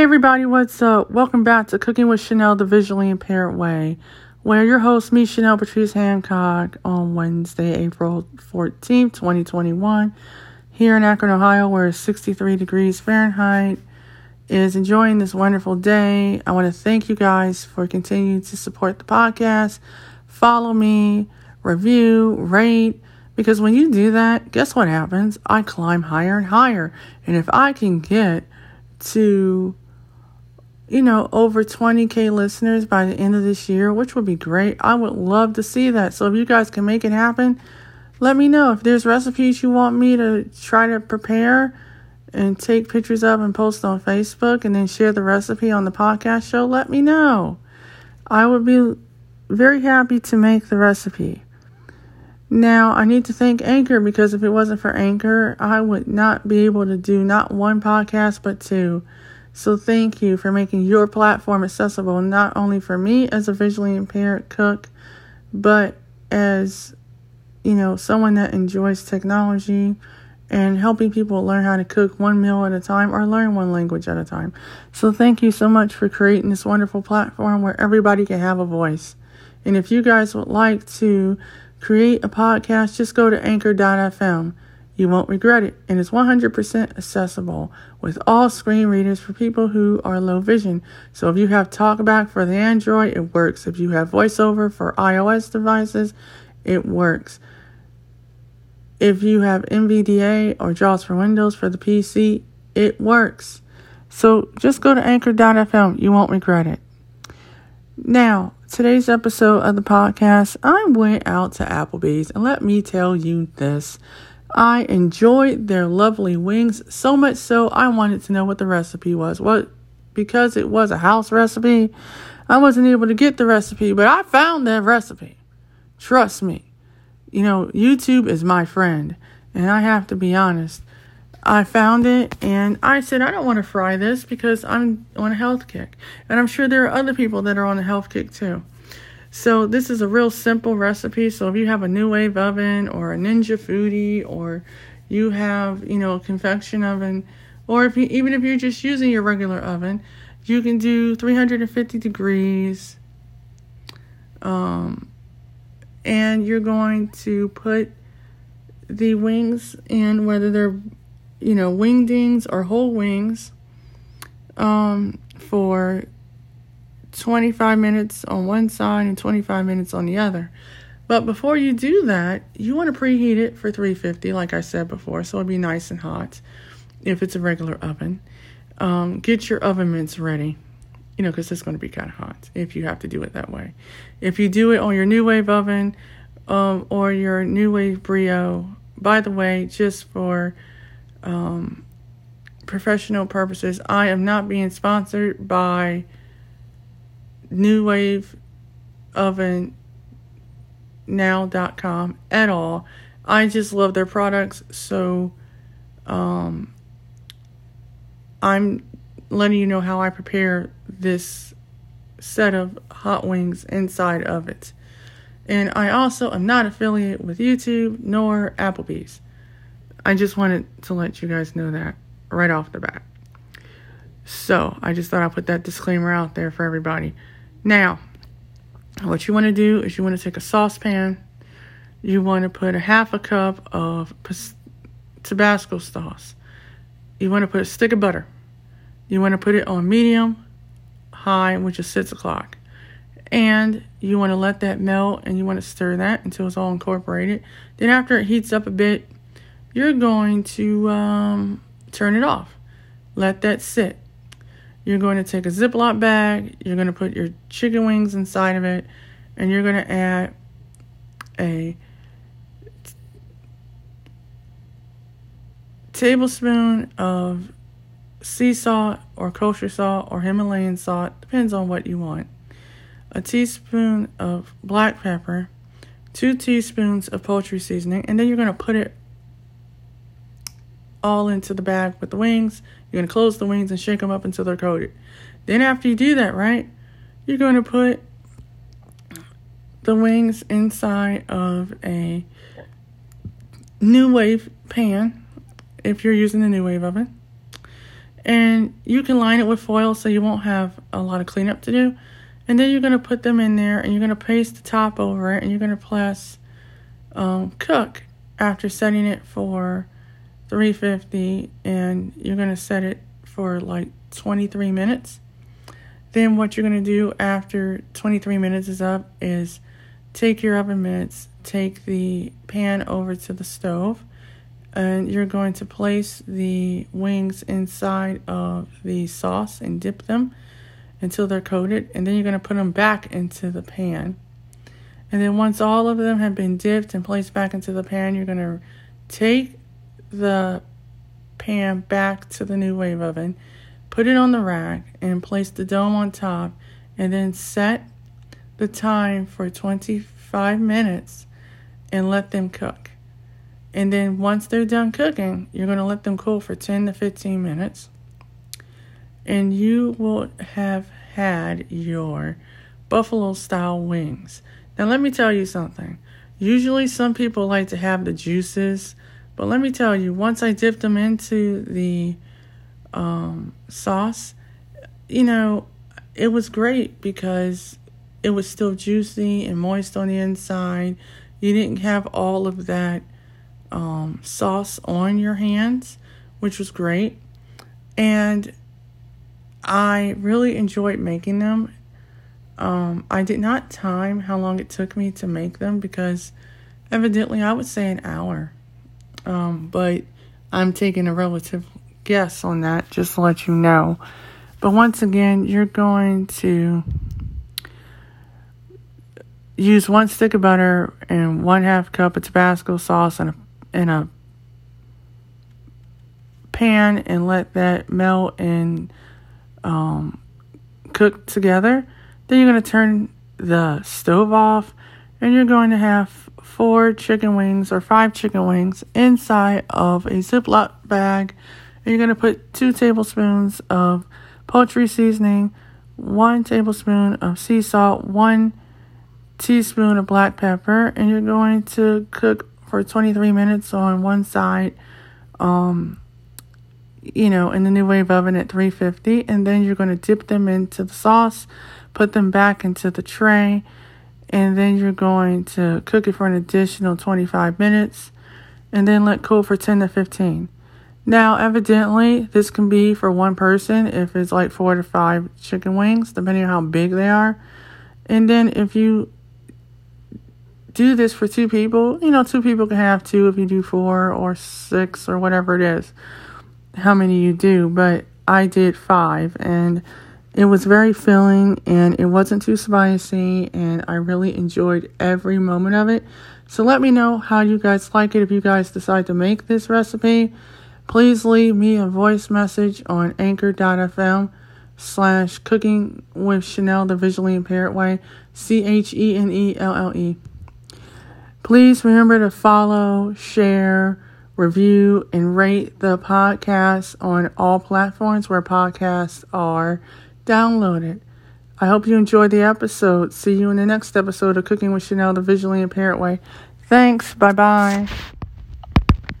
Hey everybody, what's up? Welcome back to Cooking with Chenelle the Visually Impaired Way, where your host, me, Chenelle Patrice Hancock, on Wednesday, April 14th, 2021, here in Akron, Ohio, where it's 63 degrees Fahrenheit, is enjoying this wonderful day. I want to thank you guys for continuing to support the podcast. Follow me, review, rate, because when you do that, guess what happens? I climb higher and higher. And if I can get to you know, over 20K listeners by the end of this year, which would be great. I would love to see that. So if you guys can make it happen, let me know. If there's recipes you want me to try to prepare and take pictures of and post on Facebook and then share the recipe on the podcast show, let me know. I would be very happy to make the recipe. Now, I need to thank Anchor because if it wasn't for Anchor, I would not be able to do not one podcast but two. So thank you for making your platform accessible not only for me as a visually impaired cook, but as you know, someone that enjoys technology and helping people learn how to cook one meal at a time or learn one language at a time. So thank you so much for creating this wonderful platform where everybody can have a voice. And if you guys would like to create a podcast, just go to anchor.fm. You won't regret it, and it's 100% accessible with all screen readers for people who are low vision. So if you have TalkBack for the Android, it works. If you have VoiceOver for iOS devices, it works. If you have NVDA or JAWS for Windows for the PC, it works. So just go to anchor.fm. You won't regret it. Now, today's episode of the podcast, I went out to Applebee's, and let me tell you this. I enjoyed their lovely wings so much so I wanted to know what the recipe was. What because it was a house recipe, I wasn't able to get the recipe, but I found that recipe. Trust me. You know, YouTube is my friend, and I have to be honest. I found it and I said, I don't want to fry this because I'm on a health kick. And I'm sure there are other people that are on a health kick too. So this is a real simple recipe. So if you have a NuWave oven or a Ninja Foodi or you have, you know, a convection oven or if you, even if you're just using your regular oven, you can do 350 degrees. Um, and you're going to put the wings in, whether they're, you know, wingdings or whole wings, um, for 25 minutes on one side and 25 minutes on the other. But before you do that, you want to preheat it for 350, like I said before, so it'll be nice and hot if it's a regular oven. Um, get your oven mitts ready, you know, because it's going to be kind of hot if you have to do it that way. If you do it on your NuWave oven um, or your NuWave Brio, by the way, just for um, professional purposes, I am not being sponsored by NuWave Oven now.com at all. I just love their products, so um, I'm letting you know how I prepare this set of hot wings inside of it. And I also am not affiliated with YouTube nor Applebee's. I just wanted to let you guys know that right off the bat. So I just thought I'd put that disclaimer out there for everybody. Now, what you want to do is you want to take a saucepan. You want to put a half a cup of Tabasco sauce. You want to put a stick of butter. You want to put it on medium, high, which is six o'clock. And you want to let that melt and you want to stir that until it's all incorporated. Then, after it heats up a bit, you're going to um, turn it off. Let that sit. You're going to take a Ziploc bag, you're going to put your chicken wings inside of it, and you're going to add a tablespoon of sea salt or kosher salt or Himalayan salt, depends on what you want. A teaspoon of black pepper, two teaspoons of poultry seasoning, and then you're going to put it all into the bag with the wings. You're going to close the wings and shake them up until they're coated. Then, after you do that, right, you're going to put the wings inside of a NuWave pan if you're using the wave oven. And you can line it with foil so you won't have a lot of cleanup to do. And then you're going to put them in there and you're going to paste the top over it and you're going to press um, cook after setting it for 350 and you're going to set it for like 23 minutes. Then what you're going to do after 23 minutes is up is take your oven mitts, take the pan over to the stove, and you're going to place the wings inside of the sauce and dip them until they're coated, and then you're going to put them back into the pan. And then once all of them have been dipped and placed back into the pan, you're going to take the pan back to the NuWave oven, put it on the rack, and place the dome on top, and then set the time for 25 minutes and let them cook. And then once they're done cooking, you're going to let them cool for 10 to 15 minutes. And you will have had your buffalo style wings. Now, let me tell you something. Usually, some people like to have the juices, but let me tell you, once I dipped them into the um, sauce, you know, it was great because it was still juicy and moist on the inside. You didn't have all of that um, sauce on your hands, which was great. And I really enjoyed making them. Um, I did not time how long it took me to make them because evidently I would say an hour. Um, but I'm taking a relative guess on that just to let you know. But once again, you're going to use one stick of butter and one half cup of Tabasco sauce in a, in a pan and let that melt and um, cook together. Then you're going to turn the stove off and you're going to have four chicken wings or five chicken wings inside of a Ziploc bag. And you're going to put two tablespoons of poultry seasoning, one tablespoon of sea salt, one teaspoon of black pepper, and you're going to cook for 23 minutes on one side, um, you know, in the NuWave oven at 350, and then you're going to dip them into the sauce, put them back into the tray, and then you're going to cook it for an additional 25 minutes, and then let cool for 10 to 15. Now, evidently, this can be for one person if it's like four to five chicken wings, depending on how big they are. And then if you do this for two people, you know, two people can have two if you do four or six or whatever it is, how many you do. But I did five and it was very filling and it wasn't too spicy and I really enjoyed every moment of it. So let me know how you guys like it if you guys decide to make this recipe. Please leave me a voice message on anchor.fm slash cooking with Chenelle the visually impaired way. C H E N E L L E. Please remember to follow, share, review, and rate the podcast on all platforms where podcasts are downloaded. I hope you enjoyed the episode. See you in the next episode of Cooking with Chenelle the Visually Impaired Way. Thanks. Bye bye.